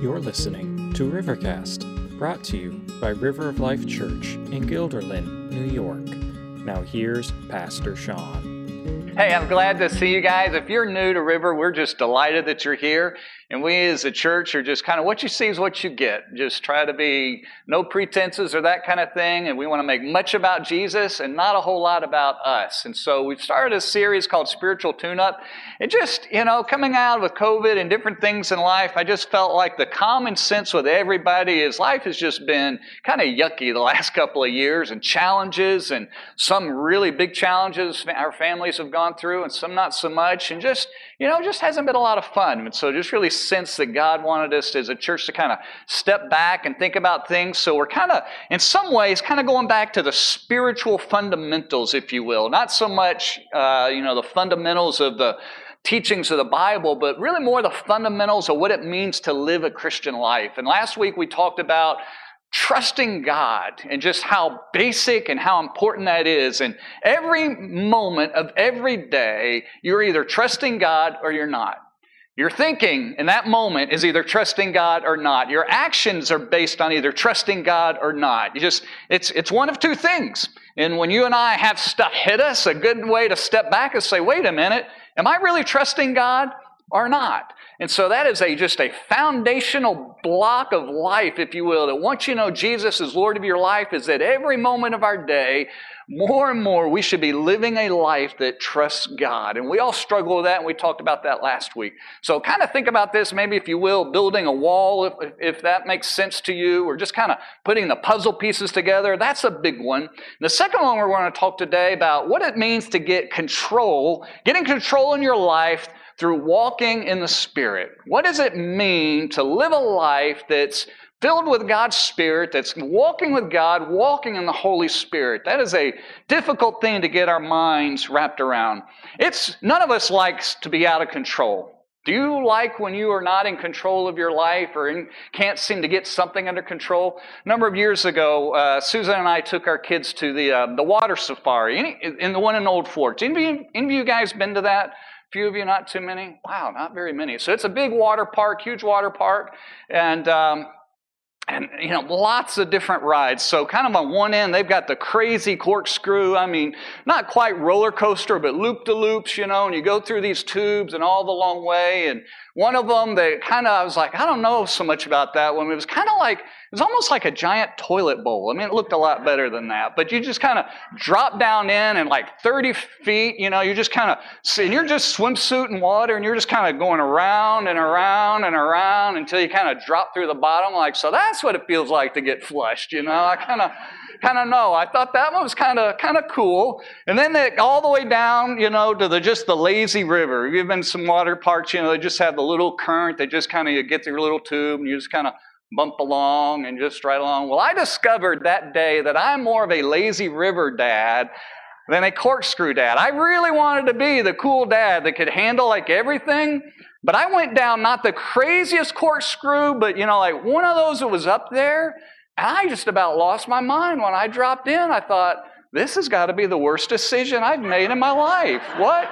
You're listening to Rivercast, brought to you by River of Life Church in Guilderland, New York. Now, here's Pastor Sean. Hey, I'm glad to see you guys. If you're new to River, we're just delighted that you're here. And we as a church are just kind of what you see is what you get. Just try to be no pretenses or that kind of thing. And we want to make much about Jesus and not a whole lot about us. And so we've started a series called Spiritual Tune Up. And just, you know, coming out with COVID and different things in life, I just felt like the common sense with everybody is life has just been kind of yucky the last couple of years and challenges and some really big challenges our families have gone through and some not so much. And just, you know, just hasn't been a lot of fun. And so just really sense that God wanted us as a church to kind of step back and think about things. So we're kind of, in some ways, kind of going back to the spiritual fundamentals, if you will. Not so much, uh, you know, the fundamentals of the teachings of the Bible, but really more the fundamentals of what it means to live a Christian life. And last week we talked about trusting God and just how basic and how important that is. And every moment of every day, you're either trusting God or you're not. Your thinking in that moment is either trusting God or not. Your actions are based on either trusting God or not. You just it's it's one of two things. And when you and I have stuff hit us, a good way to step back is say, "Wait a minute, am I really trusting God or not?" And so that is a just a foundational block of life, if you will, that once you know Jesus is Lord of your life, is that every moment of our day, more and more, we should be living a life that trusts God. And we all struggle with that, and we talked about that last week. So kind of think about this, maybe if you will, building a wall, if, if that makes sense to you, or just kind of putting the puzzle pieces together. That's a big one. The second one, we're going to talk today about what it means to get control, getting control in your life through walking in the Spirit. What does it mean to live a life that's filled with God's Spirit, that's walking with God, walking in the Holy Spirit? That is a difficult thing to get our minds wrapped around. It's none of us likes to be out of control. Do you like when you are not in control of your life or in, can't seem to get something under control? A number of years ago, uh, Susan and I took our kids to the uh, the water safari in, in the one in Old Forge. Any, any of you guys been to that? Few of you, not too many? Wow, not very many. So it's a big water park, huge water park, and um, and you know lots of different rides so kind of on one end they've got the crazy corkscrew i mean not quite roller coaster but loop de loops you know and you go through these tubes and all the long way and one of them they kind of i was like i don't know so much about that one it was kind of like it was almost like a giant toilet bowl. I mean, it looked a lot better than that. But you just kind of drop down in and like 30 feet, you know, you just kind of, and you're just swimsuit in water and you're just kind of going around and around and around until you kind of drop through the bottom. Like, so that's what it feels like to get flushed, you know? I kind of, kind of know. I thought that one was kind of kind of cool. And then they, all the way down, you know, to the just the lazy river. You've been some water parks, you know, they just have the little current. They just kind of you get their little tube and you just kind of bump along and just ride along. Well, I discovered that day that I'm more of a lazy river dad than a corkscrew dad. I really wanted to be the cool dad that could handle like everything, but I went down not the craziest corkscrew, but you know, like one of those that was up there, and I just about lost my mind when I dropped in. I thought, this has got to be the worst decision I've made in my life. What?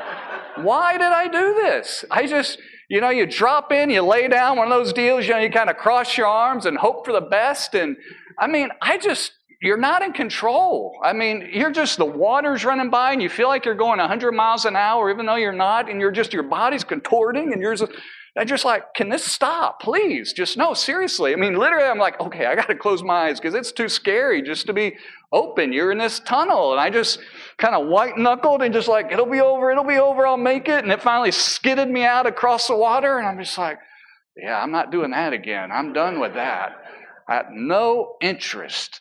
Why did I do this? I just, you know, you drop in, you lay down one of those deals, you know, you kind of cross your arms and hope for the best. And I mean, I just, you're not in control. I mean, you're just, the water's running by and you feel like you're going 100 miles an hour, even though you're not, and you're just, your body's contorting and you're just, I'm just like, can this stop, please? Just no, seriously. I mean, literally, I'm like, okay, I got to close my eyes because it's too scary just to be open. You're in this tunnel. And I just kind of white knuckled and just like, it'll be over, it'll be over, I'll make it. And it finally skidded me out across the water. And I'm just like, yeah, I'm not doing that again. I'm done with that. I had no interest.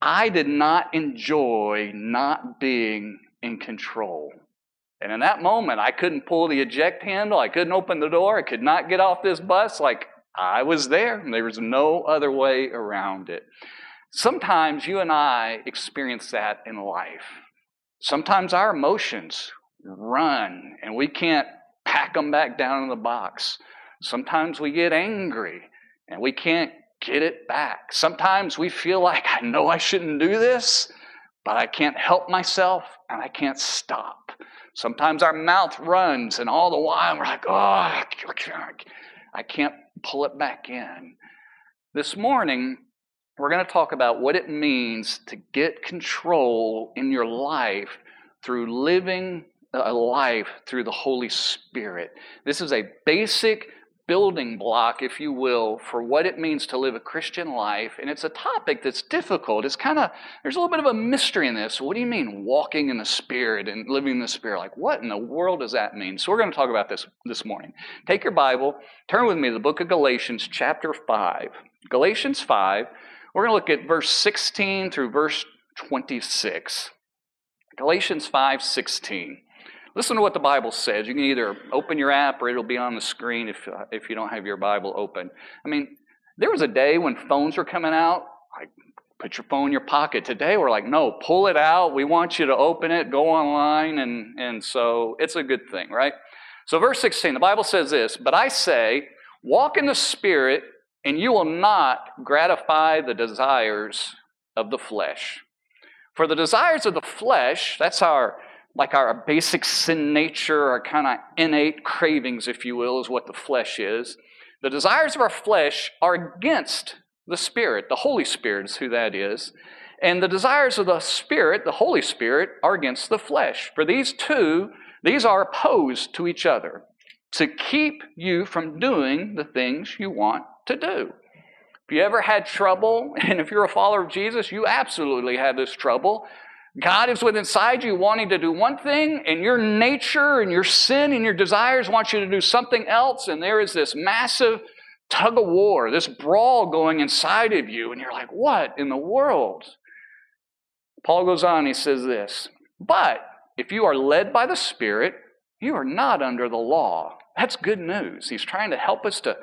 I did not enjoy not being in control. And in that moment, I couldn't pull the eject handle. I couldn't open the door. I could not get off this bus. Like I was there, and there was no other way around it. Sometimes you and I experience that in life. Sometimes our emotions run, and we can't pack them back down in the box. Sometimes we get angry, and we can't get it back. Sometimes we feel like, I know I shouldn't do this, but I can't help myself and I can't stop. Sometimes our mouth runs, and all the while we're like, oh, I can't pull it back in. This morning, we're going to talk about what it means to get control in your life through living a life through the Holy Spirit. This is a basic building block, if you will, for what it means to live a Christian life. And it's a topic that's difficult. It's kind of, there's a little bit of a mystery in this. What do you mean walking in the Spirit and living in the Spirit? Like, what in the world does that mean? So we're going to talk about this this morning. Take your Bible, turn with me to the book of Galatians, chapter 5. Galatians 5, we're going to look at verse 16 through verse 26. Galatians 5 16. Listen to what the Bible says. You can either open your app or it'll be on the screen if, uh, if you don't have your Bible open. I mean, there was a day when phones were coming out. Like, put your phone in your pocket. Today, we're like, no, pull it out. We want you to open it, go online. And, and so it's a good thing, right? So, verse 16, the Bible says this But I say, walk in the Spirit, and you will not gratify the desires of the flesh. For the desires of the flesh, that's our like our basic sin nature, our kind of innate cravings, if you will, is what the flesh is. The desires of our flesh are against the Spirit. The Holy Spirit is who that is. And the desires of the Spirit, the Holy Spirit, are against the flesh. For these two, these are opposed to each other to keep you from doing the things you want to do. If you ever had trouble, and if you're a follower of Jesus, you absolutely have this trouble God is within inside you wanting to do one thing, and your nature and your sin and your desires want you to do something else, and there is this massive tug of war, this brawl going inside of you, and you're like, what in the world? Paul goes on, he says this, but if you are led by the Spirit, you are not under the law. That's good news. He's trying to help us to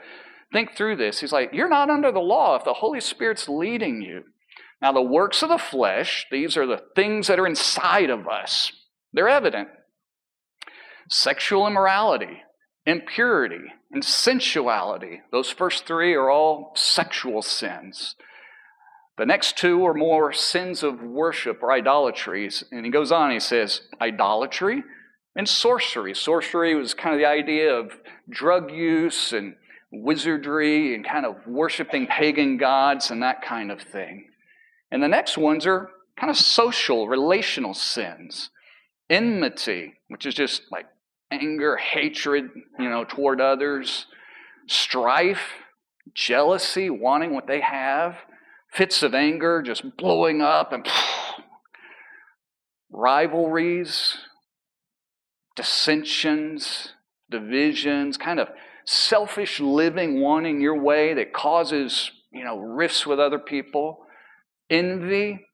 think through this. He's like, you're not under the law if the Holy Spirit's leading you. Now, the works of the flesh, these are the things that are inside of us, they're evident. Sexual immorality, impurity, and sensuality. Those first three are all sexual sins. The next two are more sins of worship or idolatries. And he goes on, he says, idolatry and sorcery. Sorcery was kind of the idea of drug use and wizardry and kind of worshiping pagan gods and that kind of thing. And the next ones are kind of social, relational sins. Enmity, which is just like anger, hatred, you know, toward others. Strife, jealousy, wanting what they have. Fits of anger, just blowing up and rivalries, dissensions, divisions, kind of selfish living, wanting your way that causes, you know, rifts with other people envy.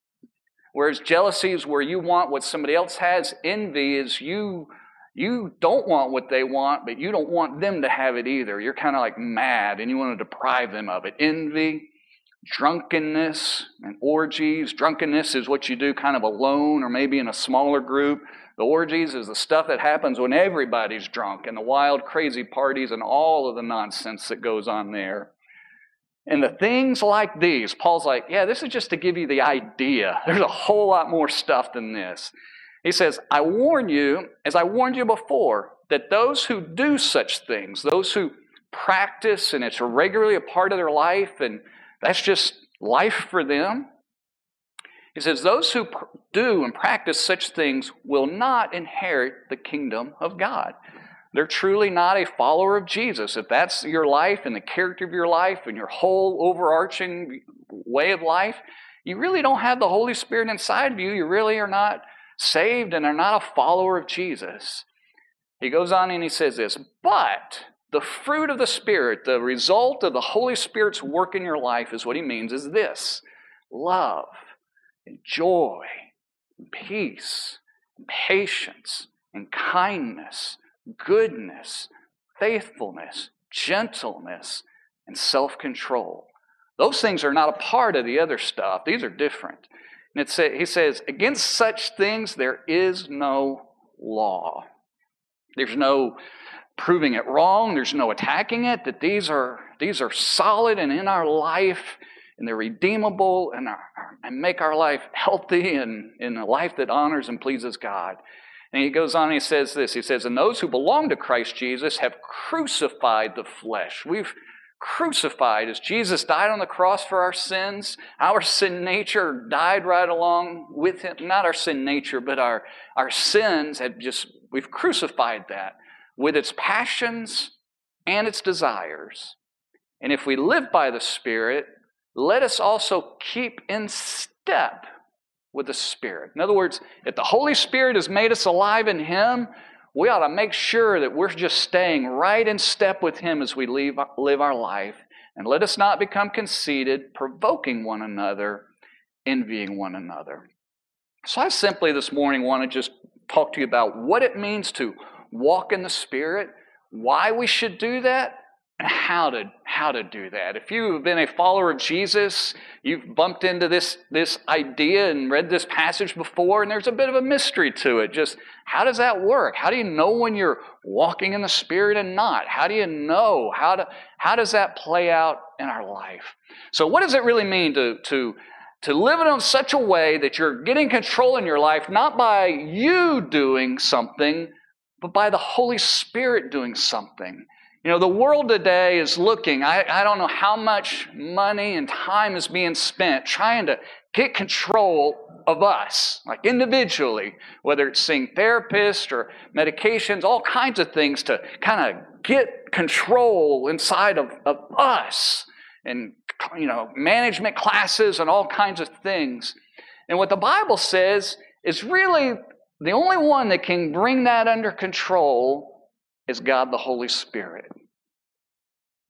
Whereas jealousy is where you want what somebody else has. Envy is you you don't want what they want, but you don't want them to have it either. You're kind of like mad and you want to deprive them of it. Envy, drunkenness, and orgies. Drunkenness is what you do kind of alone or maybe in a smaller group. The orgies is the stuff that happens when everybody's drunk and the wild, crazy parties and all of the nonsense that goes on there. And the things like these, Paul's like, yeah, this is just to give you the idea. There's a whole lot more stuff than this. He says, I warn you, as I warned you before, that those who do such things, those who practice and it's regularly a part of their life and that's just life for them, he says, those who do and practice such things will not inherit the kingdom of God. They're truly not a follower of Jesus. If that's your life and the character of your life and your whole overarching way of life, you really don't have the Holy Spirit inside of you. You really are not saved and are not a follower of Jesus. He goes on and he says this, but the fruit of the Spirit, the result of the Holy Spirit's work in your life, is what he means is this love and joy and peace and patience and kindness goodness, faithfulness, gentleness, and self control. Those things are not a part of the other stuff, these are different. And it say, he says, Against such things there is no law. There's no proving it wrong, there's no attacking it, that these are, these are solid and in our life. and they're redeemable and, are, and make our life healthy and in a life that honors and pleases God. And he goes on, and he says this He says, And those who belong to Christ Jesus have crucified the flesh. We've crucified as Jesus died on the cross for our sins. Our sin nature died right along with him. Not our sin nature, but our, our sins had just, we've crucified that with its passions and its desires. And if we live by the Spirit, let us also keep in step with the Spirit. In other words, if the Holy Spirit has made us alive in Him, we ought to make sure that we're just staying right in step with Him as we leave, live our life. And let us not become conceited, provoking one another, envying one another. So, I simply this morning want to just talk to you about what it means to walk in the Spirit, why we should do that, how to how to do that. If you've been a follower of Jesus, you've bumped into this this idea and read this passage before, and there's a bit of a mystery to it. Just how does that work? How do you know when you're walking in the Spirit and not? How do you know how to how does that play out in our life? So, what does it really mean to to to live it in such a way that you're getting control in your life, not by you doing something, but by the Holy Spirit doing something. You know, the world today is looking, I, I don't know how much money and time is being spent trying to get control of us, like individually, whether it's seeing therapists or medications, all kinds of things to kind of get control inside of, of us and, you know, management classes and all kinds of things. And what the Bible says is really the only one that can bring that under control is God the Holy Spirit.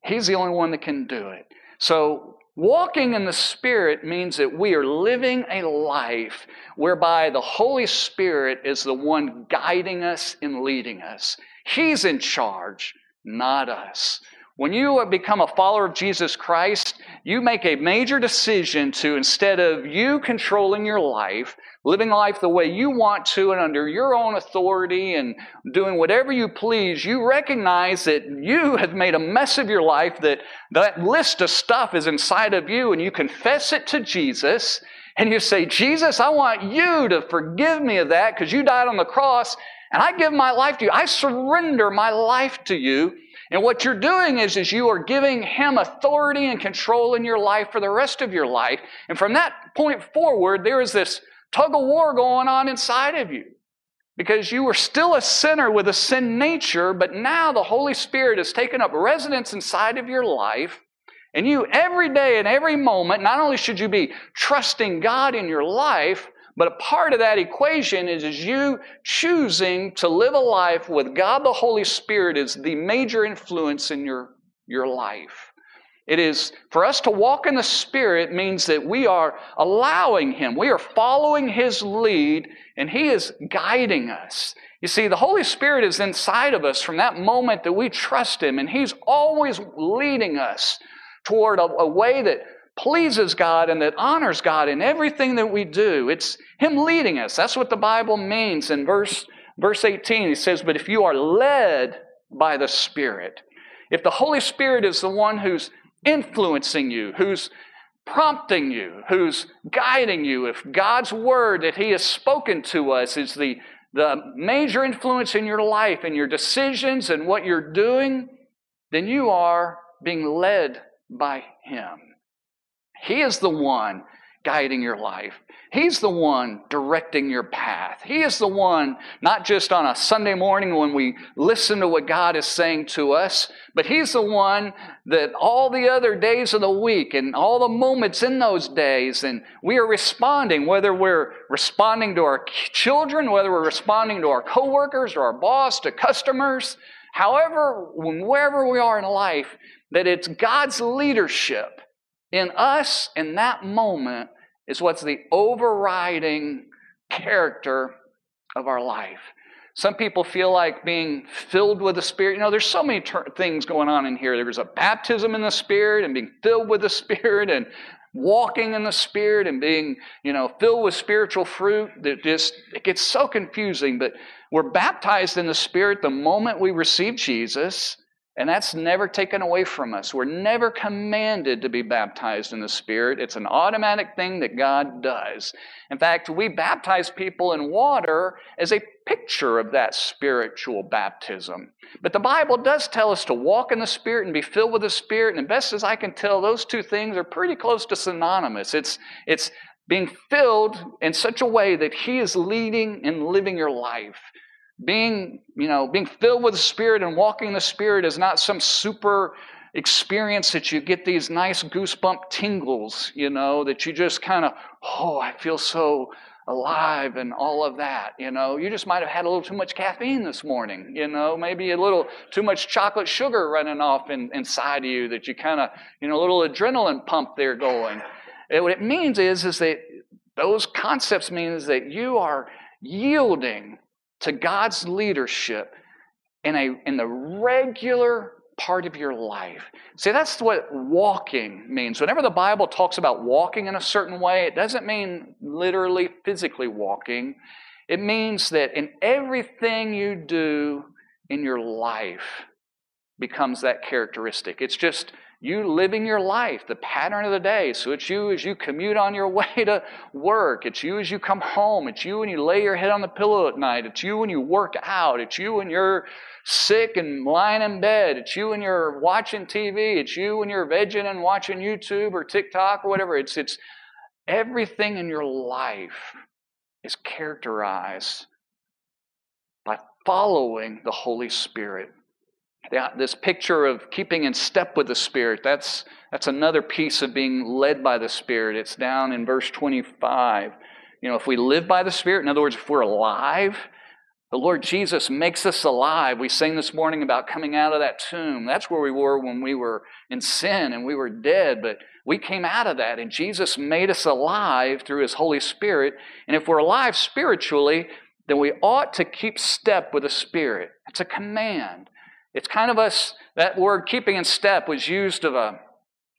He's the only one that can do it. So, walking in the Spirit means that we are living a life whereby the Holy Spirit is the one guiding us and leading us. He's in charge, not us. When you become a follower of Jesus Christ, you make a major decision to, instead of you controlling your life, living life the way you want to and under your own authority and doing whatever you please, you recognize that you have made a mess of your life, that that list of stuff is inside of you, and you confess it to Jesus. And you say, Jesus, I want you to forgive me of that because you died on the cross and I give my life to you. I surrender my life to you. And what you're doing is, is you are giving him authority and control in your life for the rest of your life. And from that point forward, there is this tug of war going on inside of you. Because you were still a sinner with a sin nature, but now the Holy Spirit has taken up residence inside of your life. And you, every day and every moment, not only should you be trusting God in your life, but a part of that equation is, is you choosing to live a life with God the Holy Spirit is the major influence in your, your life. It is for us to walk in the Spirit means that we are allowing Him, we are following His lead, and He is guiding us. You see, the Holy Spirit is inside of us from that moment that we trust Him, and He's always leading us toward a, a way that pleases God and that honors God in everything that we do. It's Him leading us. That's what the Bible means. In verse, verse 18, He says, But if you are led by the Spirit, if the Holy Spirit is the one who's influencing you, who's prompting you, who's guiding you, if God's word that He has spoken to us is the, the major influence in your life and your decisions and what you're doing, then you are being led by Him. He is the one guiding your life. He's the one directing your path. He is the one, not just on a Sunday morning when we listen to what God is saying to us, but He's the one that all the other days of the week and all the moments in those days, and we are responding, whether we're responding to our children, whether we're responding to our coworkers or our boss, to customers, however, wherever we are in life, that it's God's leadership in us in that moment is what's the overriding character of our life. Some people feel like being filled with the Spirit. You know, there's so many ter- things going on in here. There's a baptism in the Spirit and being filled with the Spirit and walking in the Spirit and being, you know, filled with spiritual fruit. That just it gets so confusing. But we're baptized in the Spirit the moment we receive Jesus. And that's never taken away from us. We're never commanded to be baptized in the Spirit. It's an automatic thing that God does. In fact, we baptize people in water as a picture of that spiritual baptism. But the Bible does tell us to walk in the Spirit and be filled with the Spirit. And best as I can tell, those two things are pretty close to synonymous. It's, it's being filled in such a way that He is leading and living your life being you know being filled with the spirit and walking the spirit is not some super experience that you get these nice goosebump tingles you know that you just kind of oh i feel so alive and all of that you know. You just might have had a little too much caffeine this morning you know maybe a little too much chocolate sugar running off in, inside of you that you kind of you know a little adrenaline pump there going. And what it means is is that those concepts means that you are yielding to God's leadership in, a, in the regular part of your life. See, that's what walking means. Whenever the Bible talks about walking in a certain way, it doesn't mean literally physically walking. It means that in everything you do in your life becomes that characteristic. It's just you living your life, the pattern of the day. So it's you as you commute on your way to work. It's you as you come home. It's you when you lay your head on the pillow at night. It's you when you work out. It's you when you're sick and lying in bed. It's you when you're watching TV. It's you when you're vegging and watching YouTube or TikTok or whatever. It's, it's everything in your life is characterized by following the Holy Spirit this picture of keeping in step with the Spirit, that's, that's another piece of being led by the Spirit. It's down in verse 25. You know, if we live by the Spirit, in other words, if we're alive, the Lord Jesus makes us alive. We sang this morning about coming out of that tomb. That's where we were when we were in sin and we were dead, but we came out of that, and Jesus made us alive through His Holy Spirit. And if we're alive spiritually, then we ought to keep step with the Spirit. It's a command. It's kind of us, that word keeping in step was used of, a,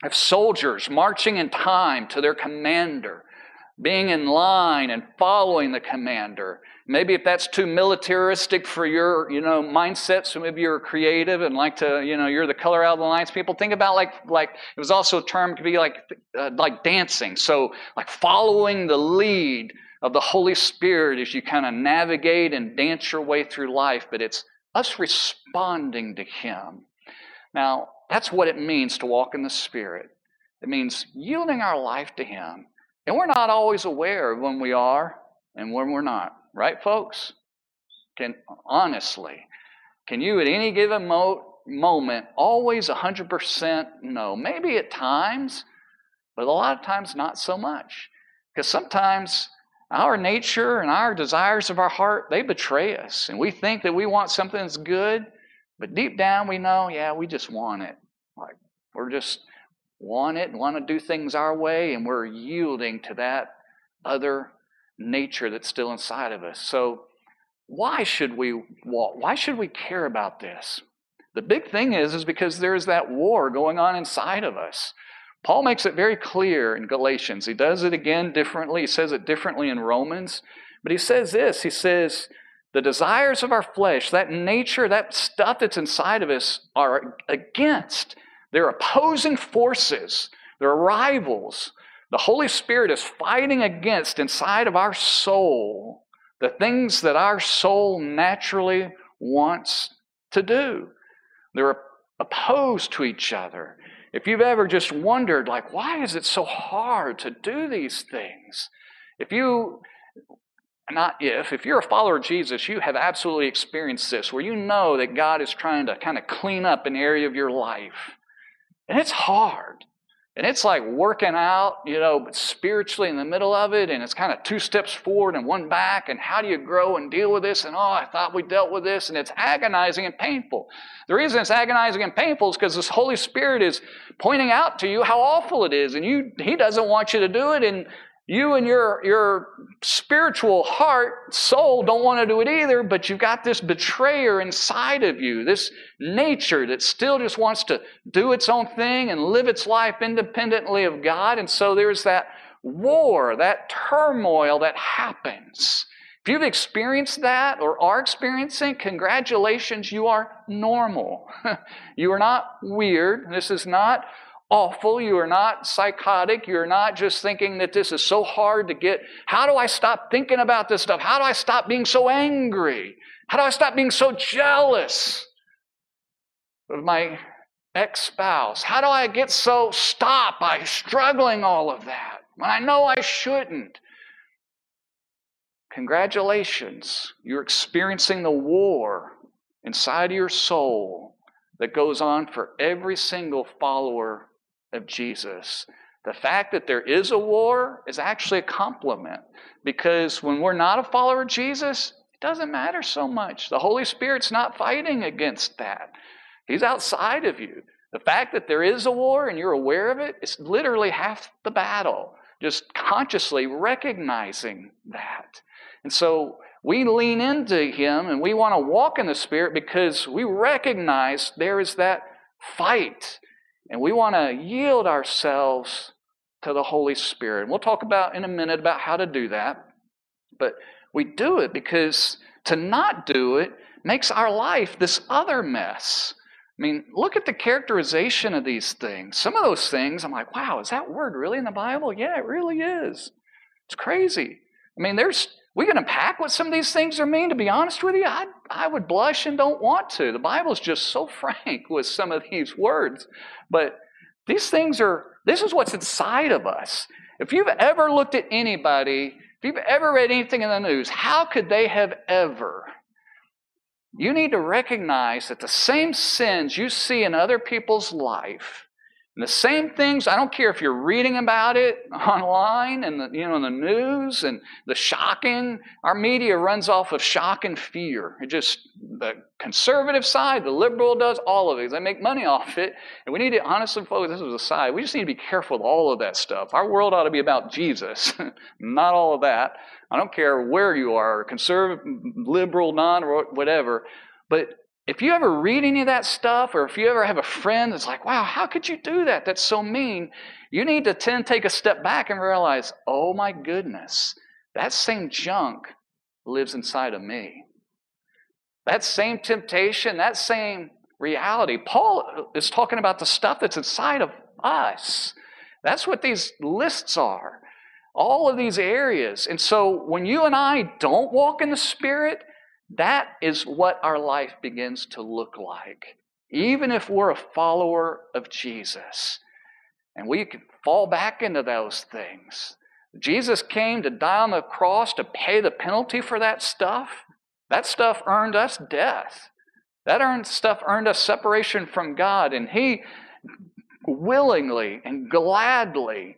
of soldiers marching in time to their commander, being in line and following the commander. Maybe if that's too militaristic for your, you know, mindset, so maybe you're creative and like to, you know, you're the color out of the lines people. Think about like, like it was also a term could be like, uh, like dancing. So like following the lead of the Holy Spirit as you kind of navigate and dance your way through life. But it's us responding to Him. Now, that's what it means to walk in the Spirit. It means yielding our life to Him. And we're not always aware of when we are and when we're not. Right, folks? Can honestly, can you at any given mo- moment always 100% know? Maybe at times, but a lot of times not so much. Because sometimes our nature and our desires of our heart, they betray us. And we think that we want something that's good, but deep down we know, yeah, we just want it. Like we're just want it and want to do things our way, and we're yielding to that other nature that's still inside of us. So why should we walk? Why should we care about this? The big thing is, is because there's that war going on inside of us. Paul makes it very clear in Galatians. He does it again differently. He says it differently in Romans. But he says this He says, the desires of our flesh, that nature, that stuff that's inside of us, are against. They're opposing forces, they're rivals. The Holy Spirit is fighting against inside of our soul the things that our soul naturally wants to do. They're opposed to each other. If you've ever just wondered, like, why is it so hard to do these things? If you, not if, if you're a follower of Jesus, you have absolutely experienced this, where you know that God is trying to kind of clean up an area of your life. And it's hard. And it's like working out, you know, spiritually in the middle of it, and it's kind of two steps forward and one back. And how do you grow and deal with this? And oh, I thought we dealt with this, and it's agonizing and painful. The reason it's agonizing and painful is because this Holy Spirit is pointing out to you how awful it is, and you He doesn't want you to do it, and you and your, your spiritual heart, soul don't want to do it either, but you've got this betrayer inside of you, this nature that still just wants to do its own thing and live its life independently of God. And so there's that war, that turmoil that happens. If you've experienced that or are experiencing, congratulations, you are normal. you are not weird. This is not awful. You are not psychotic. You're not just thinking that this is so hard to get. How do I stop thinking about this stuff? How do I stop being so angry? How do I stop being so jealous of my ex spouse? How do I get so stop by struggling all of that when I know I shouldn't? Congratulations, you're experiencing the war inside of your soul that goes on for every single follower of Jesus. The fact that there is a war is actually a compliment because when we're not a follower of Jesus, it doesn't matter so much. The Holy Spirit's not fighting against that, He's outside of you. The fact that there is a war and you're aware of it is literally half the battle. Just consciously recognizing that. And so we lean into Him and we want to walk in the Spirit because we recognize there is that fight. And we want to yield ourselves to the Holy Spirit. And we'll talk about in a minute about how to do that. But we do it because to not do it makes our life this other mess. I mean, look at the characterization of these things. Some of those things, I'm like, wow, is that word really in the Bible? Yeah, it really is. It's crazy. I mean, there's we can unpack what some of these things are mean. To be honest with you, I, I would blush and don't want to. The Bible is just so frank with some of these words. But these things are, this is what's inside of us. If you've ever looked at anybody, if you've ever read anything in the news, how could they have ever? You need to recognize that the same sins you see in other people's life and the same things, I don't care if you're reading about it online and the, you know in the news and the shocking. Our media runs off of shock and fear. It just the conservative side, the liberal does all of it. They make money off it, and we need to honestly focus. This is a side. We just need to be careful with all of that stuff. Our world ought to be about Jesus, not all of that. I don't care where you are, conservative, liberal, non, whatever. But if you ever read any of that stuff, or if you ever have a friend that's like, wow, how could you do that? That's so mean. You need to tend take a step back and realize, oh my goodness, that same junk lives inside of me. That same temptation, that same reality. Paul is talking about the stuff that's inside of us. That's what these lists are. All of these areas. And so when you and I don't walk in the Spirit, that is what our life begins to look like. Even if we're a follower of Jesus. And we can fall back into those things. Jesus came to die on the cross to pay the penalty for that stuff. That stuff earned us death. That earned stuff earned us separation from God. And He willingly and gladly,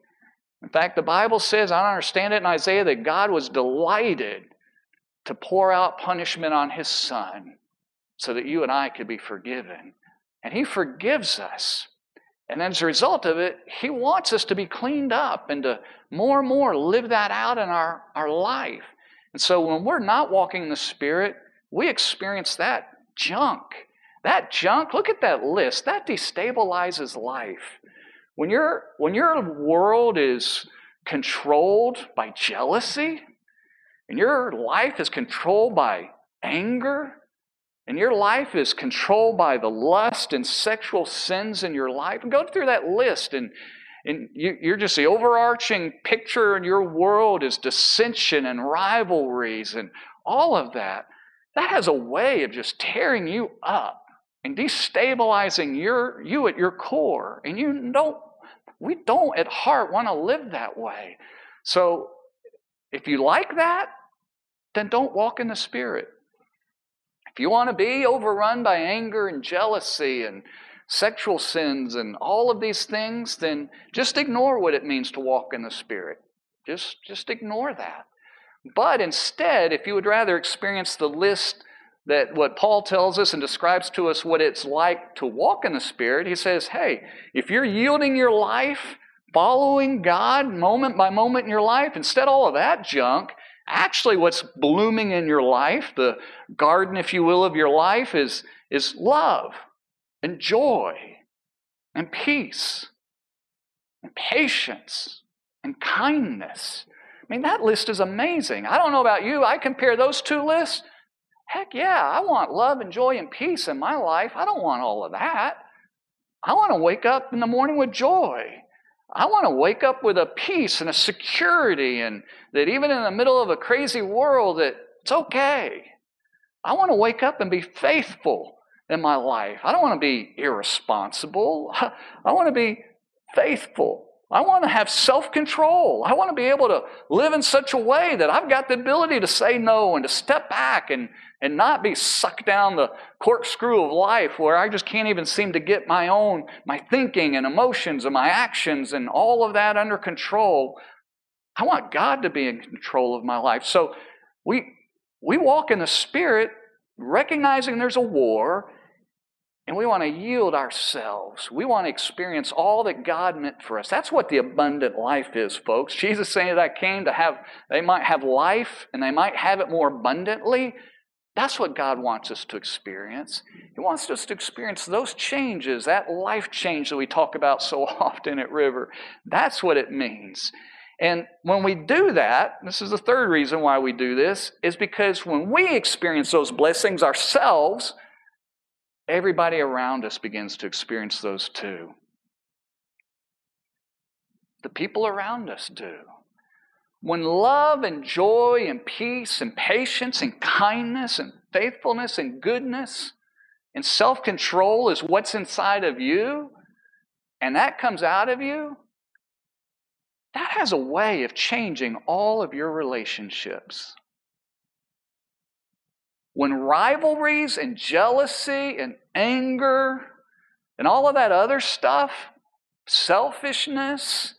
in fact, the Bible says, I understand it in Isaiah, that God was delighted to pour out punishment on his son so that you and I could be forgiven. And he forgives us. And as a result of it, he wants us to be cleaned up and to more and more live that out in our, our life. And so when we're not walking in the Spirit, we experience that junk. That junk, look at that list, that destabilizes life. When, you when your world is controlled by jealousy, and your life is controlled by anger, and your life is controlled by the lust and sexual sins in your life, go through that list and and you, are just the overarching picture in your world is dissension and rivalries and all of that. That has a way of just tearing you up and destabilizing your you at your core. And you don't, we don't at heart want to live that way. So if you like that, then don't walk in the Spirit. If you want to be overrun by anger and jealousy and sexual sins and all of these things, then just ignore what it means to walk in the Spirit. Just, just ignore that. But instead, if you would rather experience the list that what Paul tells us and describes to us what it's like to walk in the Spirit, he says, hey, if you're yielding your life, following God moment by moment in your life, instead all of that junk, Actually, what's blooming in your life, the garden, if you will, of your life, is, is love and joy and peace and patience and kindness. I mean, that list is amazing. I don't know about you, I compare those two lists. Heck yeah, I want love and joy and peace in my life. I don't want all of that. I want to wake up in the morning with joy. I want to wake up with a peace and a security, and that even in the middle of a crazy world, that it's okay. I want to wake up and be faithful in my life. I don't want to be irresponsible. I want to be faithful. I want to have self control. I want to be able to live in such a way that I've got the ability to say no and to step back and, and not be sucked down the corkscrew of life where I just can't even seem to get my own, my thinking and emotions and my actions and all of that under control. I want God to be in control of my life. So we, we walk in the Spirit, recognizing there's a war, and we want to yield ourselves. We want to experience all that God meant for us. That's what the abundant life is, folks. Jesus saying that I came to have, they might have life and they might have it more abundantly. That's what God wants us to experience. He wants us to experience those changes, that life change that we talk about so often at River. That's what it means. And when we do that, this is the third reason why we do this, is because when we experience those blessings ourselves, everybody around us begins to experience those too. The people around us do. When love and joy and peace and patience and kindness and faithfulness and goodness and self control is what's inside of you, and that comes out of you, that has a way of changing all of your relationships when rivalries and jealousy and anger and all of that other stuff, selfishness,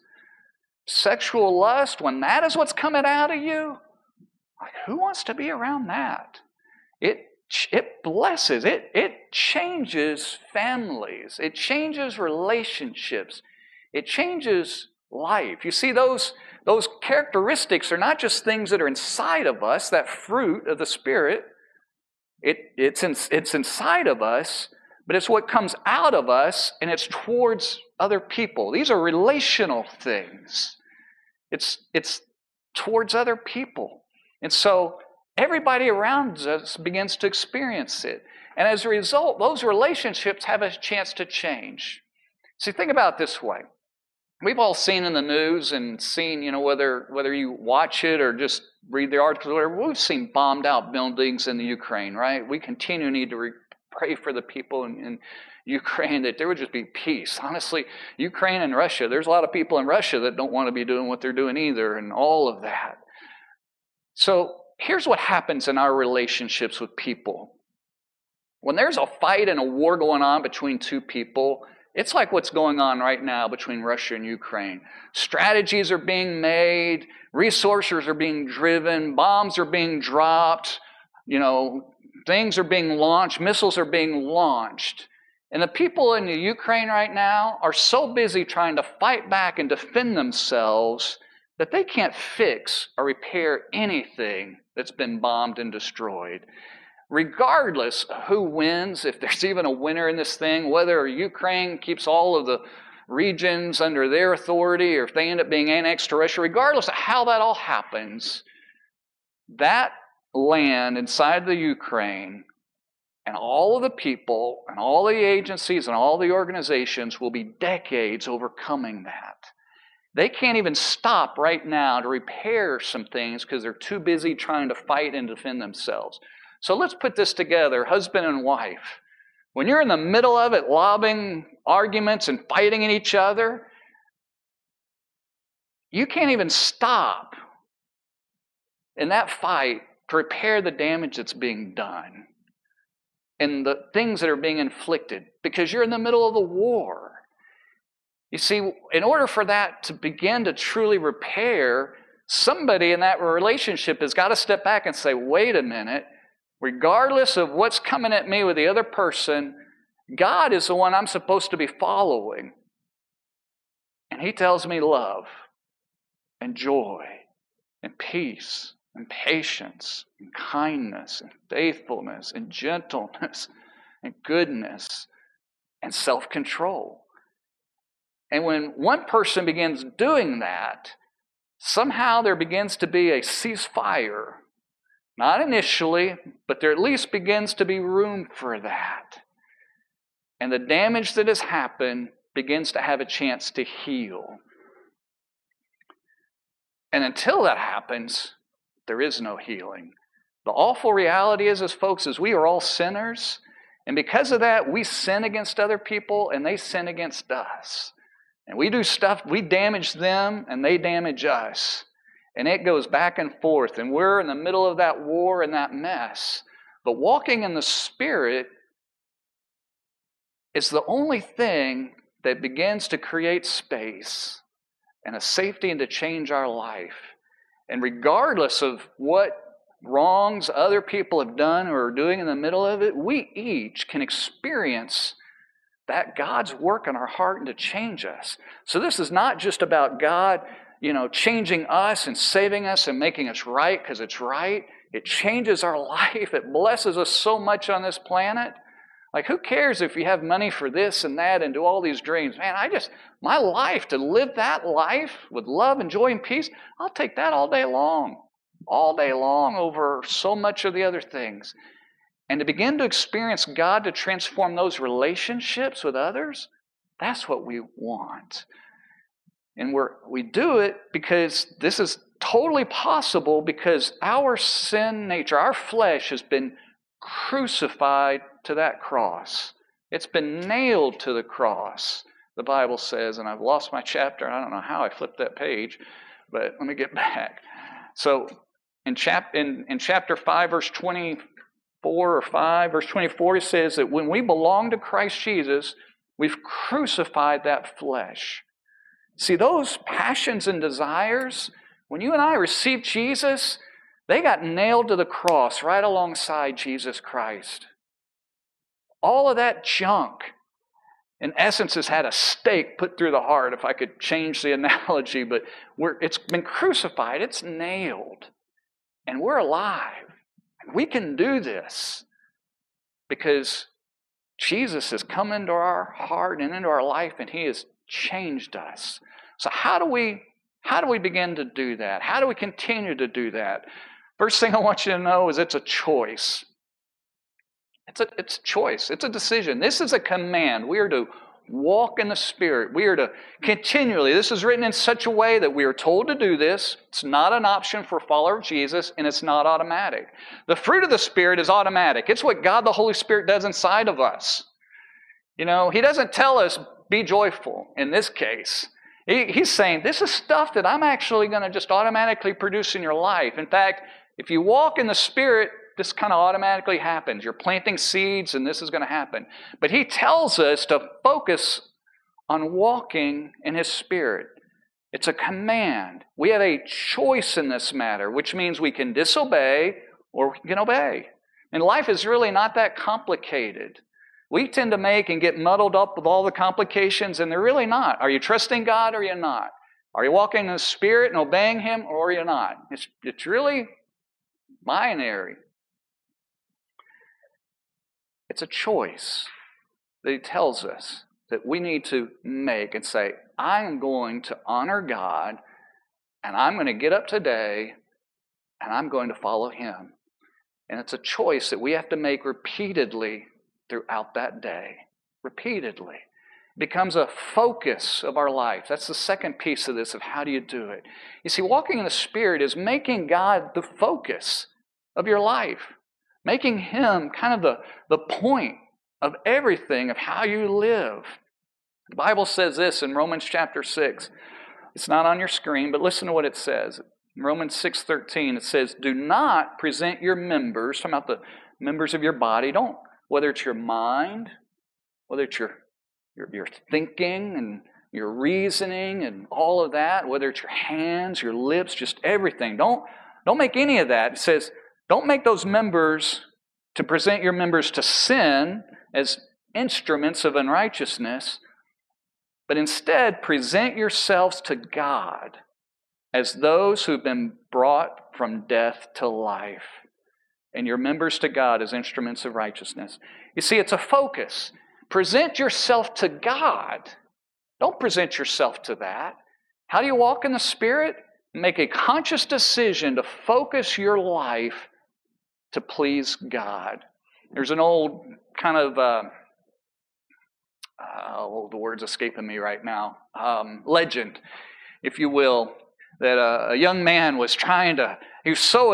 sexual lust, when that is what's coming out of you, like who wants to be around that? It it blesses, it it changes families, it changes relationships, it changes life. You see those those characteristics are not just things that are inside of us, that fruit of the spirit, it, it's, in, it's inside of us, but it's what comes out of us and it's towards other people. These are relational things. It's, it's towards other people. And so everybody around us begins to experience it. And as a result, those relationships have a chance to change. See, think about this way. We've all seen in the news and seen, you know, whether whether you watch it or just read the articles, whatever, we've seen bombed out buildings in the Ukraine, right? We continue need to re- pray for the people in, in Ukraine that there would just be peace. Honestly, Ukraine and Russia, there's a lot of people in Russia that don't want to be doing what they're doing either, and all of that. So here's what happens in our relationships with people. When there's a fight and a war going on between two people, it's like what's going on right now between Russia and Ukraine. Strategies are being made, resources are being driven, bombs are being dropped, you know, things are being launched, missiles are being launched. And the people in the Ukraine right now are so busy trying to fight back and defend themselves that they can't fix or repair anything that's been bombed and destroyed regardless who wins, if there's even a winner in this thing, whether Ukraine keeps all of the regions under their authority or if they end up being annexed to Russia, regardless of how that all happens, that land inside the Ukraine and all of the people and all the agencies and all the organizations will be decades overcoming that. They can't even stop right now to repair some things because they're too busy trying to fight and defend themselves. So let's put this together husband and wife. When you're in the middle of it, lobbing arguments and fighting at each other, you can't even stop in that fight to repair the damage that's being done and the things that are being inflicted because you're in the middle of the war. You see, in order for that to begin to truly repair, somebody in that relationship has got to step back and say, wait a minute regardless of what's coming at me with the other person, God is the one I'm supposed to be following. And He tells me love and joy and peace and patience and kindness and faithfulness and gentleness and goodness and self control. And when one person begins doing that, somehow there begins to be a ceasefire. Not initially, but there at least begins to be room for that. And the damage that has happened begins to have a chance to heal. And until that happens, there is no healing. The awful reality is, as folks, is we are all sinners. And because of that, we sin against other people and they sin against us. And we do stuff, we damage them and they damage us. And it goes back and forth. And we're in the middle of that war and that mess. But walking in the Spirit is the only thing that begins to create space and a safety and to change our life. And regardless of what wrongs other people have done or are doing in the middle of it, we each can experience that God's work in our heart and to change us. So this is not just about God, you know, changing us and saving us and making us right because it's right. It changes our life. It blesses us so much on this planet. Like, who cares if you have money for this and that and do all these dreams? Man, I just, my life, to live that life with love and joy and peace, I'll take that all day long. All day long over so much of the other things. And to begin to experience God to transform those relationships with others, that's what we want. And we're, we do it because this is totally possible because our sin nature, our flesh, has been crucified to that cross. It's been nailed to the cross, the Bible says, and I've lost my chapter. I don't know how I flipped that page, but let me get back. So in, chap- in, in chapter 5, verse 24 or 5, verse 24, it says that when we belong to Christ Jesus, we've crucified that flesh. See, those passions and desires, when you and I received Jesus, they got nailed to the cross right alongside Jesus Christ. All of that junk, in essence, has had a stake put through the heart, if I could change the analogy, but it's been crucified, it's nailed, and we're alive. We can do this because Jesus has come into our heart and into our life, and He has changed us. So, how do we how do we begin to do that? How do we continue to do that? First thing I want you to know is it's a choice. It's a, it's a choice. It's a decision. This is a command. We are to walk in the Spirit. We are to continually, this is written in such a way that we are told to do this. It's not an option for a follower of Jesus, and it's not automatic. The fruit of the Spirit is automatic. It's what God the Holy Spirit does inside of us. You know, He doesn't tell us, be joyful in this case. He, he's saying, this is stuff that I'm actually going to just automatically produce in your life. In fact, if you walk in the Spirit, this kind of automatically happens. You're planting seeds, and this is going to happen. But he tells us to focus on walking in his Spirit. It's a command. We have a choice in this matter, which means we can disobey or we can obey. And life is really not that complicated. We tend to make and get muddled up with all the complications, and they're really not. Are you trusting God or are you not? Are you walking in the Spirit and obeying Him or are you not? It's, it's really binary. It's a choice that he tells us that we need to make and say, I am going to honor God and I'm going to get up today and I'm going to follow him. And it's a choice that we have to make repeatedly throughout that day. Repeatedly. It becomes a focus of our life. That's the second piece of this of how do you do it. You see, walking in the Spirit is making God the focus of your life, making Him kind of the, the point of everything of how you live. The Bible says this in Romans chapter 6. It's not on your screen, but listen to what it says. In Romans 6:13 it says, "Do not present your members, talking about the members of your body, don't whether it's your mind, whether it's your your, your thinking and your reasoning and all of that, whether it's your hands, your lips, just everything. Don't don't make any of that. It says, don't make those members to present your members to sin as instruments of unrighteousness, but instead present yourselves to God as those who've been brought from death to life, and your members to God as instruments of righteousness. You see, it's a focus. Present yourself to God. Don't present yourself to that. How do you walk in the Spirit? make a conscious decision to focus your life to please God. There's an old kind of, uh, uh, oh, the word's escaping me right now, um, legend, if you will, that a, a, young man was trying to, he was so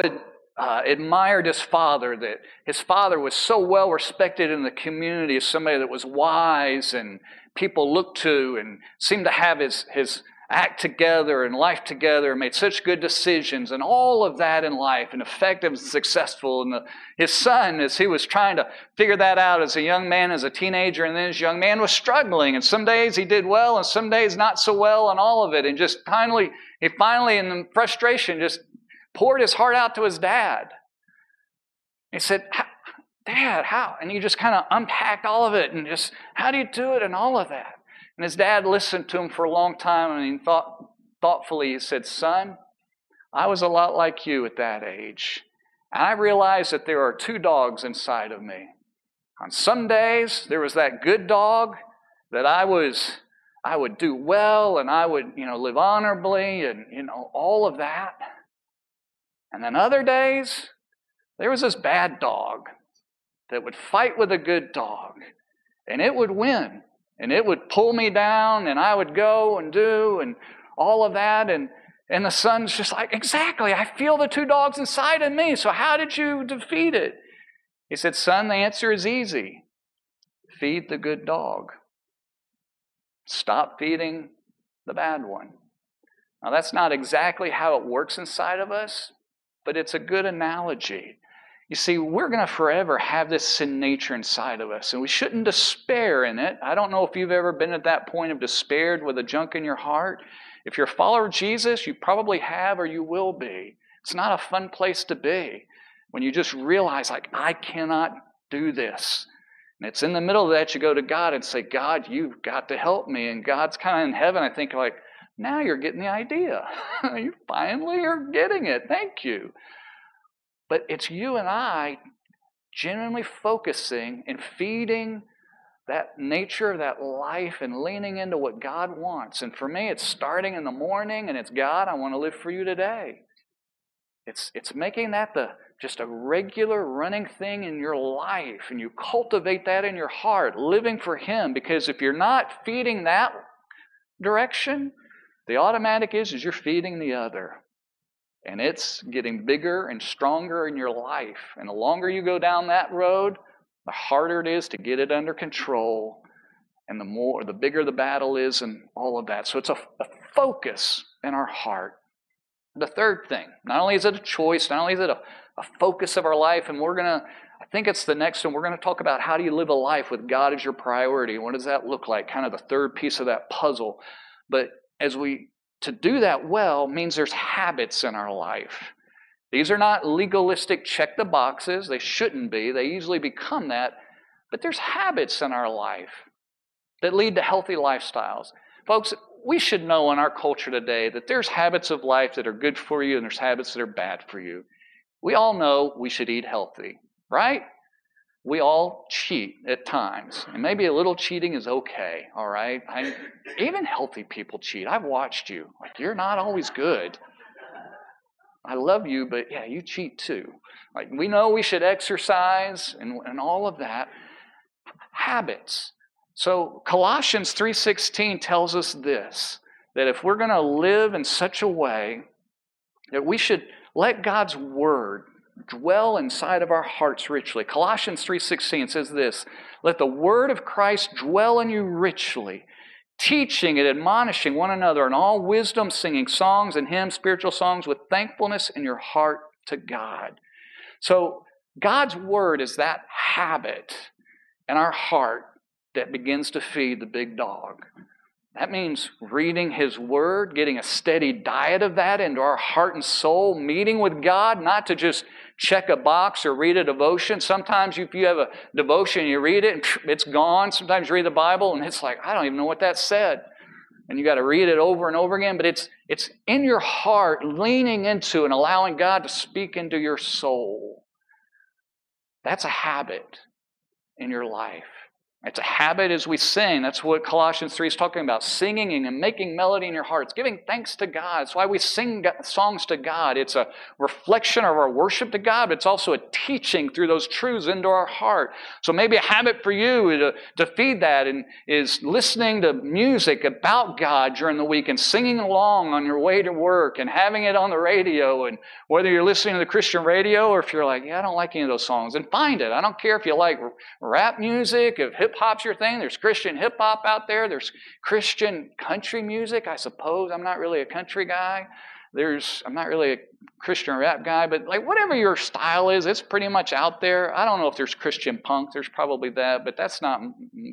uh, admired his father that his father was so well respected in the community as somebody that was wise and people looked to and seemed to have his, his act together and life together and made such good decisions and all of that in life and effective and successful. And the, his son, as he was trying to figure that out as a young man, as a teenager, and then as young man, was struggling. And some days he did well and some days not so well and all of it. And just finally, he finally, in the frustration, just poured his heart out to his dad. He said, Dad, how? And he just kind of unpacked all of it and just, how do you do it and all of that. And his dad listened to him for a long time and he thought thoughtfully, he said, Son, I was a lot like you at that age. And I realized that there are two dogs inside of me. On some days, there was that good dog that I was I would do well and I would, you know, live honorably and you know all of that. And then other days, there was this bad dog that would fight with a good dog and it would win and it would pull me down and I would go and do and all of that and and the son's just like exactly I feel the two dogs inside of me so how did you defeat it? He said son the answer is easy. Feed the good dog. Stop feeding the bad one. Now that's not exactly how it works inside of us but it's a good analogy you see, we're going to forever have this sin nature inside of us, and we shouldn't despair in it. I don't know if you've ever been at that point of despair with a junk in your heart. If you're a follower of Jesus, you probably have or you will be. It's not a fun place to be when you just realize, like, I cannot do this. And it's in the middle of that you go to God and say, God, you've got to help me. And God's kind of in heaven, I think, like, now you're getting the idea. you finally are getting it. Thank you. But it's you and I genuinely focusing and feeding that nature, that life, and leaning into what God wants. And for me, it's starting in the morning and it's God, I want to live for you today. It's, it's making that the just a regular running thing in your life, and you cultivate that in your heart, living for Him. Because if you're not feeding that direction, the automatic is is you're feeding the other. And it's getting bigger and stronger in your life. And the longer you go down that road, the harder it is to get it under control. And the more, the bigger the battle is, and all of that. So it's a, a focus in our heart. The third thing, not only is it a choice, not only is it a, a focus of our life, and we're going to, I think it's the next one, we're going to talk about how do you live a life with God as your priority. What does that look like? Kind of the third piece of that puzzle. But as we to do that well means there's habits in our life. These are not legalistic check the boxes. They shouldn't be. They easily become that. But there's habits in our life that lead to healthy lifestyles. Folks, we should know in our culture today that there's habits of life that are good for you and there's habits that are bad for you. We all know we should eat healthy, right? We all cheat at times, and maybe a little cheating is okay, all right? I, even healthy people cheat. I've watched you. Like, you're not always good. I love you, but yeah, you cheat too. Like, we know we should exercise and, and all of that. Habits. So Colossians 3:16 tells us this that if we're going to live in such a way that we should let God's word dwell inside of our hearts richly. Colossians 3:16 says this, "Let the word of Christ dwell in you richly, teaching and admonishing one another in all wisdom, singing songs and hymns, spiritual songs with thankfulness in your heart to God." So, God's word is that habit in our heart that begins to feed the big dog. That means reading His Word, getting a steady diet of that into our heart and soul, meeting with God, not to just check a box or read a devotion. Sometimes if you have a devotion, you read it and it's gone. Sometimes you read the Bible and it's like, I don't even know what that said. And you got to read it over and over again, but it's it's in your heart, leaning into and allowing God to speak into your soul. That's a habit in your life. It's a habit as we sing. That's what Colossians 3 is talking about singing and making melody in your hearts, giving thanks to God. That's why we sing songs to God. It's a reflection of our worship to God, but it's also a teaching through those truths into our heart. So maybe a habit for you to, to feed that and is listening to music about God during the week and singing along on your way to work and having it on the radio. And whether you're listening to the Christian radio or if you're like, yeah, I don't like any of those songs, and find it. I don't care if you like rap music, if hip hop's your thing. There's Christian hip hop out there. There's Christian country music, I suppose. I'm not really a country guy. There's I'm not really a Christian rap guy, but like whatever your style is, it's pretty much out there. I don't know if there's Christian punk. There's probably that, but that's not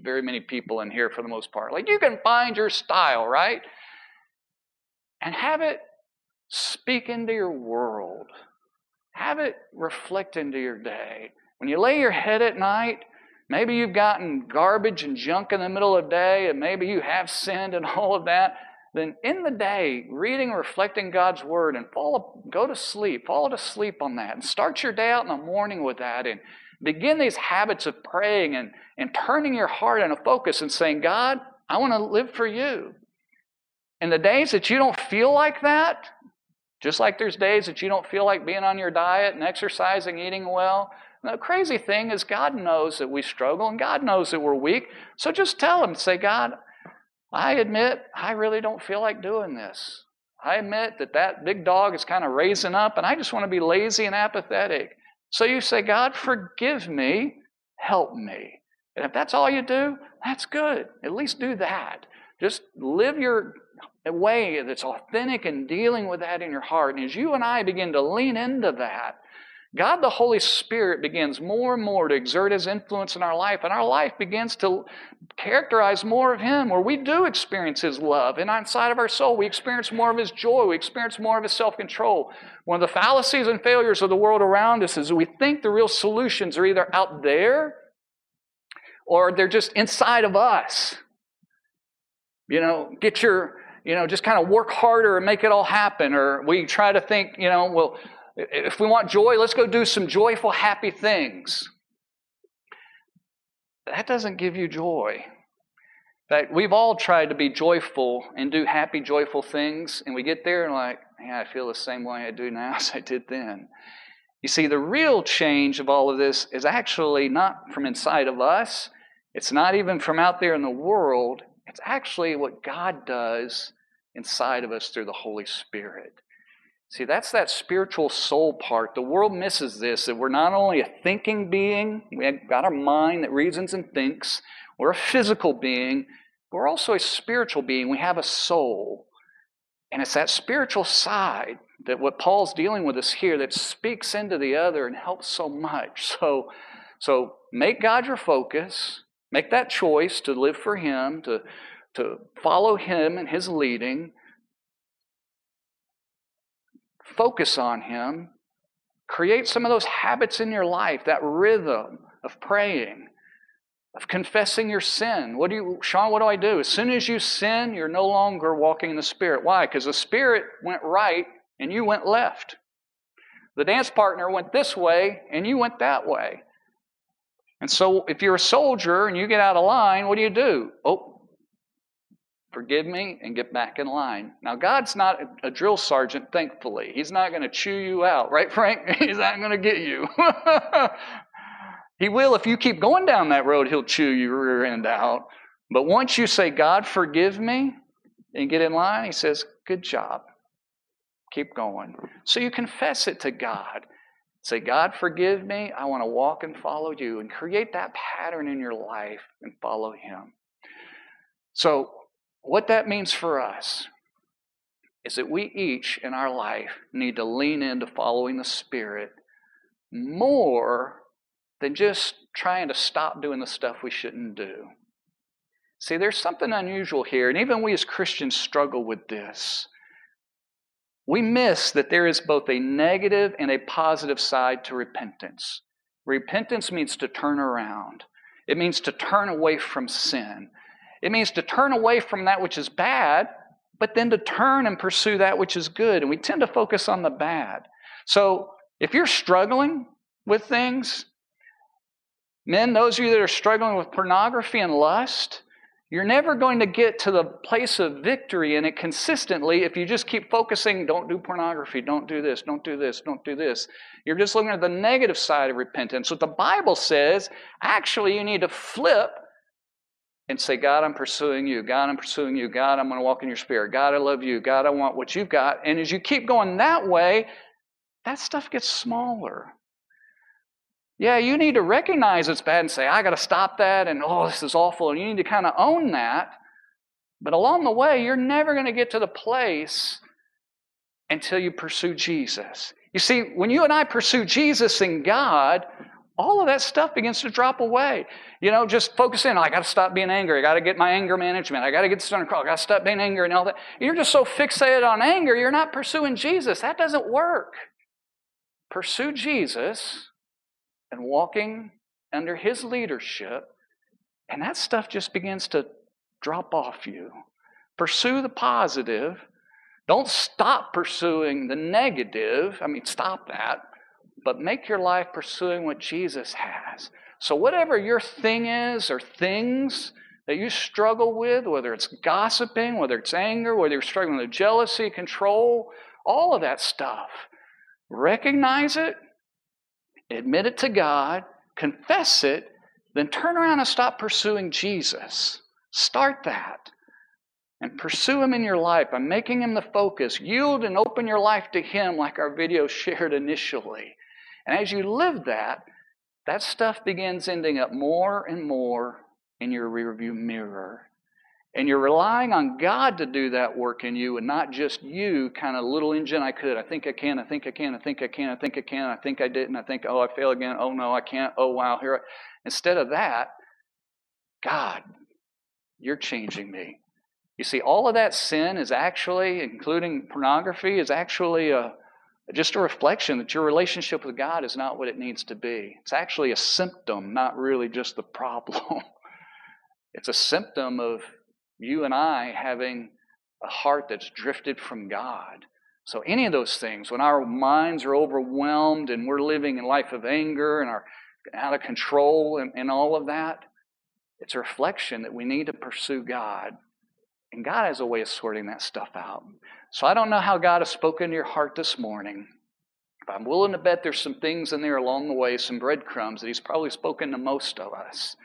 very many people in here for the most part. Like you can find your style, right? And have it speak into your world. Have it reflect into your day. When you lay your head at night, Maybe you've gotten garbage and junk in the middle of the day, and maybe you have sinned and all of that. Then in the day, reading reflecting God's word and fall, go to sleep, fall to sleep on that, and start your day out in the morning with that, and begin these habits of praying and, and turning your heart and a focus and saying, God, I want to live for you. In the days that you don't feel like that, just like there's days that you don't feel like being on your diet and exercising, eating well, the crazy thing is, God knows that we struggle and God knows that we're weak. So just tell Him, say, God, I admit I really don't feel like doing this. I admit that that big dog is kind of raising up and I just want to be lazy and apathetic. So you say, God, forgive me, help me. And if that's all you do, that's good. At least do that. Just live your way that's authentic and dealing with that in your heart. And as you and I begin to lean into that, God the Holy Spirit begins more and more to exert His influence in our life, and our life begins to characterize more of Him, where we do experience His love. And inside of our soul, we experience more of His joy, we experience more of His self control. One of the fallacies and failures of the world around us is we think the real solutions are either out there or they're just inside of us. You know, get your, you know, just kind of work harder and make it all happen. Or we try to think, you know, well, if we want joy, let's go do some joyful, happy things. That doesn't give you joy. In fact, we've all tried to be joyful and do happy, joyful things, and we get there and like, yeah, I feel the same way I do now as I did then. You see, the real change of all of this is actually not from inside of us. It's not even from out there in the world. It's actually what God does inside of us through the Holy Spirit. See, that's that spiritual soul part. The world misses this that we're not only a thinking being, we've got our mind that reasons and thinks, we're a physical being, we're also a spiritual being. We have a soul. And it's that spiritual side that what Paul's dealing with us here that speaks into the other and helps so much. So, so make God your focus, make that choice to live for Him, to, to follow Him and His leading Focus on Him. Create some of those habits in your life, that rhythm of praying, of confessing your sin. What do you, Sean, what do I do? As soon as you sin, you're no longer walking in the Spirit. Why? Because the Spirit went right and you went left. The dance partner went this way and you went that way. And so if you're a soldier and you get out of line, what do you do? Oh, forgive me, and get back in line. Now, God's not a drill sergeant, thankfully. He's not going to chew you out, right, Frank? He's not going to get you. he will, if you keep going down that road, he'll chew your rear end out. But once you say, God, forgive me, and get in line, he says, Good job. Keep going. So you confess it to God. Say, God, forgive me. I want to walk and follow you, and create that pattern in your life and follow Him. So, what that means for us is that we each in our life need to lean into following the Spirit more than just trying to stop doing the stuff we shouldn't do. See, there's something unusual here, and even we as Christians struggle with this. We miss that there is both a negative and a positive side to repentance. Repentance means to turn around, it means to turn away from sin. It means to turn away from that which is bad, but then to turn and pursue that which is good. And we tend to focus on the bad. So if you're struggling with things, Men, those of you that are struggling with pornography and lust, you're never going to get to the place of victory in it consistently if you just keep focusing, don't do pornography, don't do this, don't do this, don't do this. You're just looking at the negative side of repentance. What the Bible says, actually, you need to flip and say, God, I'm pursuing you. God, I'm pursuing you. God, I'm going to walk in your spirit. God, I love you. God, I want what you've got. And as you keep going that way, that stuff gets smaller. Yeah, you need to recognize it's bad and say, I got to stop that, and oh, this is awful. And you need to kind of own that. But along the way, you're never going to get to the place until you pursue Jesus. You see, when you and I pursue Jesus and God, all of that stuff begins to drop away. You know, just focus in. I got to stop being angry. I got to get my anger management. I got to get this under control. I got to stop being angry and all that. You're just so fixated on anger, you're not pursuing Jesus. That doesn't work. Pursue Jesus and walking under His leadership, and that stuff just begins to drop off you. Pursue the positive. Don't stop pursuing the negative. I mean, stop that. But make your life pursuing what Jesus has. So, whatever your thing is or things that you struggle with, whether it's gossiping, whether it's anger, whether you're struggling with jealousy, control, all of that stuff, recognize it admit it to God, confess it, then turn around and stop pursuing Jesus. Start that. And pursue Him in your life by making Him the focus. Yield and open your life to Him, like our video shared initially. And as you live that, that stuff begins ending up more and more in your rearview mirror. And you're relying on God to do that work in you and not just you, kind of little engine I could. I think I can, I think I can, I think I can, I think I can, I think I didn't, I think, oh, I fail again. Oh, no, I can't. Oh, wow. Here I... Instead of that, God, you're changing me. You see, all of that sin is actually, including pornography, is actually a, just a reflection that your relationship with God is not what it needs to be. It's actually a symptom, not really just the problem. it's a symptom of you and I having a heart that's drifted from God. So, any of those things, when our minds are overwhelmed and we're living a life of anger and are out of control and, and all of that, it's a reflection that we need to pursue God. And God has a way of sorting that stuff out. So, I don't know how God has spoken to your heart this morning. But I'm willing to bet there's some things in there along the way, some breadcrumbs that He's probably spoken to most of us.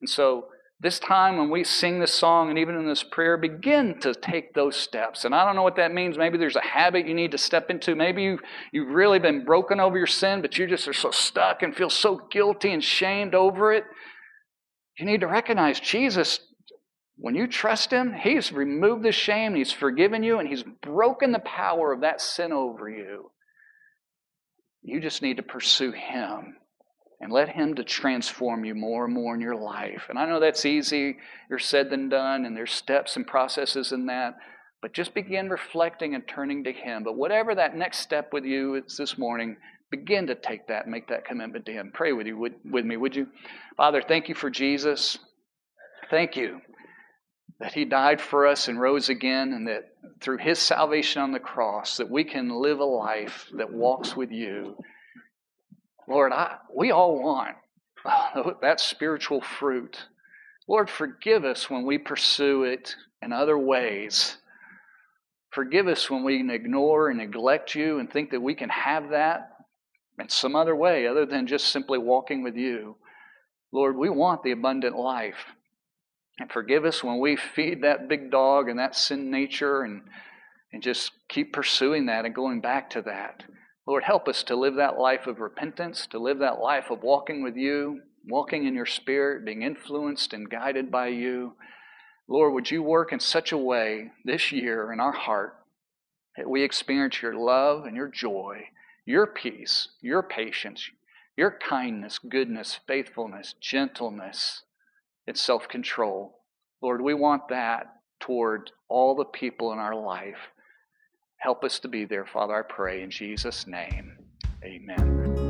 And so, this time when we sing this song and even in this prayer, begin to take those steps. And I don't know what that means. Maybe there's a habit you need to step into. Maybe you, you've really been broken over your sin, but you just are so stuck and feel so guilty and shamed over it. You need to recognize Jesus, when you trust Him, He's removed the shame, He's forgiven you, and He's broken the power of that sin over you. You just need to pursue Him and let Him to transform you more and more in your life. And I know that's easier said than done, and there's steps and processes in that. But just begin reflecting and turning to Him. But whatever that next step with you is this morning, begin to take that make that commitment to Him. Pray with you with, with me, would you? Father, thank you for Jesus. Thank you that He died for us and rose again, and that through His salvation on the cross, that we can live a life that walks with you. Lord, I, we all want oh, that spiritual fruit. Lord, forgive us when we pursue it in other ways. Forgive us when we ignore and neglect you and think that we can have that in some other way other than just simply walking with you. Lord, we want the abundant life. And forgive us when we feed that big dog and that sin nature and, and just keep pursuing that and going back to that. Lord, help us to live that life of repentance, to live that life of walking with you, walking in your spirit, being influenced and guided by you. Lord, would you work in such a way this year in our heart that we experience your love and your joy, your peace, your patience, your kindness, goodness, faithfulness, gentleness, and self control. Lord, we want that toward all the people in our life. Help us to be there, Father, I pray in Jesus' name. Amen.